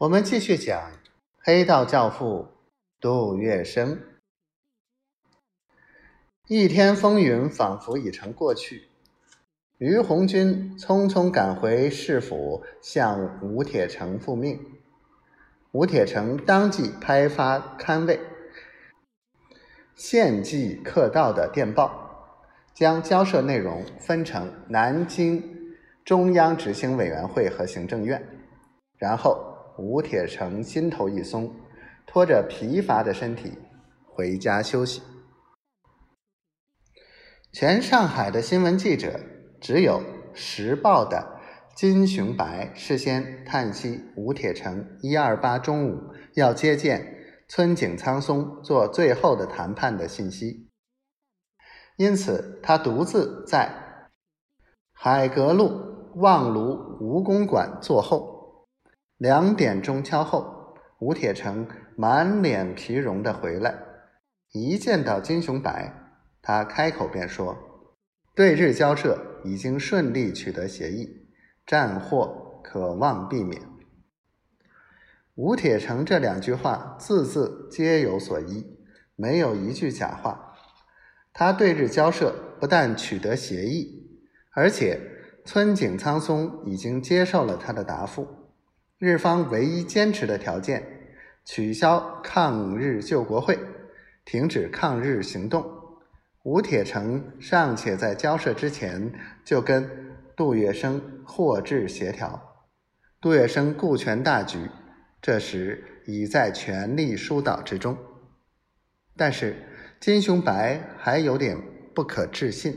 我们继续讲黑道教父杜月笙。一天风云仿佛已成过去，于红军匆匆赶回市府，向吴铁城复命。吴铁城当即拍发刊位，献祭客道的电报，将交涉内容分成南京中央执行委员会和行政院，然后。吴铁城心头一松，拖着疲乏的身体回家休息。全上海的新闻记者只有《时报》的金雄白事先叹息吴铁城一二八中午要接见村井苍松做最后的谈判的信息，因此他独自在海格路望庐吴公馆坐候。两点钟敲后，吴铁城满脸疲容的回来。一见到金雄白，他开口便说：“对日交涉已经顺利取得协议，战祸可望避免。”吴铁城这两句话字字皆有所依，没有一句假话。他对日交涉不但取得协议，而且村井苍松已经接受了他的答复。日方唯一坚持的条件，取消抗日救国会，停止抗日行动。吴铁城尚且在交涉之前就跟杜月笙获致协调，杜月笙顾全大局，这时已在全力疏导之中。但是金雄白还有点不可置信，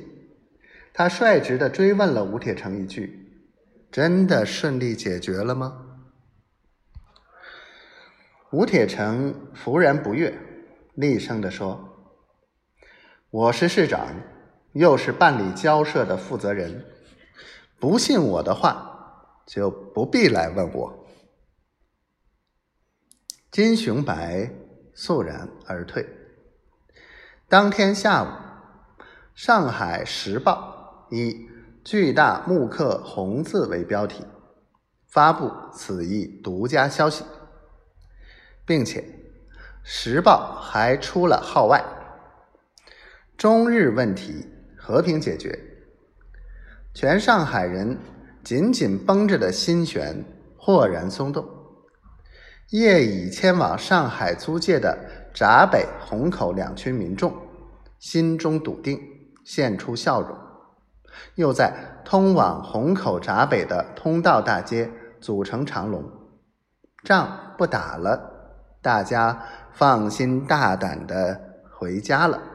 他率直的追问了吴铁城一句：“真的顺利解决了吗？”吴铁城弗然不悦，厉声地说：“我是市长，又是办理交涉的负责人，不信我的话，就不必来问我。”金雄白肃然而退。当天下午，《上海时报》以“巨大木刻红字”为标题，发布此一独家消息。并且，《时报》还出了号外：“中日问题和平解决，全上海人紧紧绷着的心弦豁然松动。”业已迁往上海租界的闸北、虹口两区民众心中笃定，现出笑容，又在通往虹口、闸北的通道大街组成长龙，仗不打了。大家放心大胆的回家了。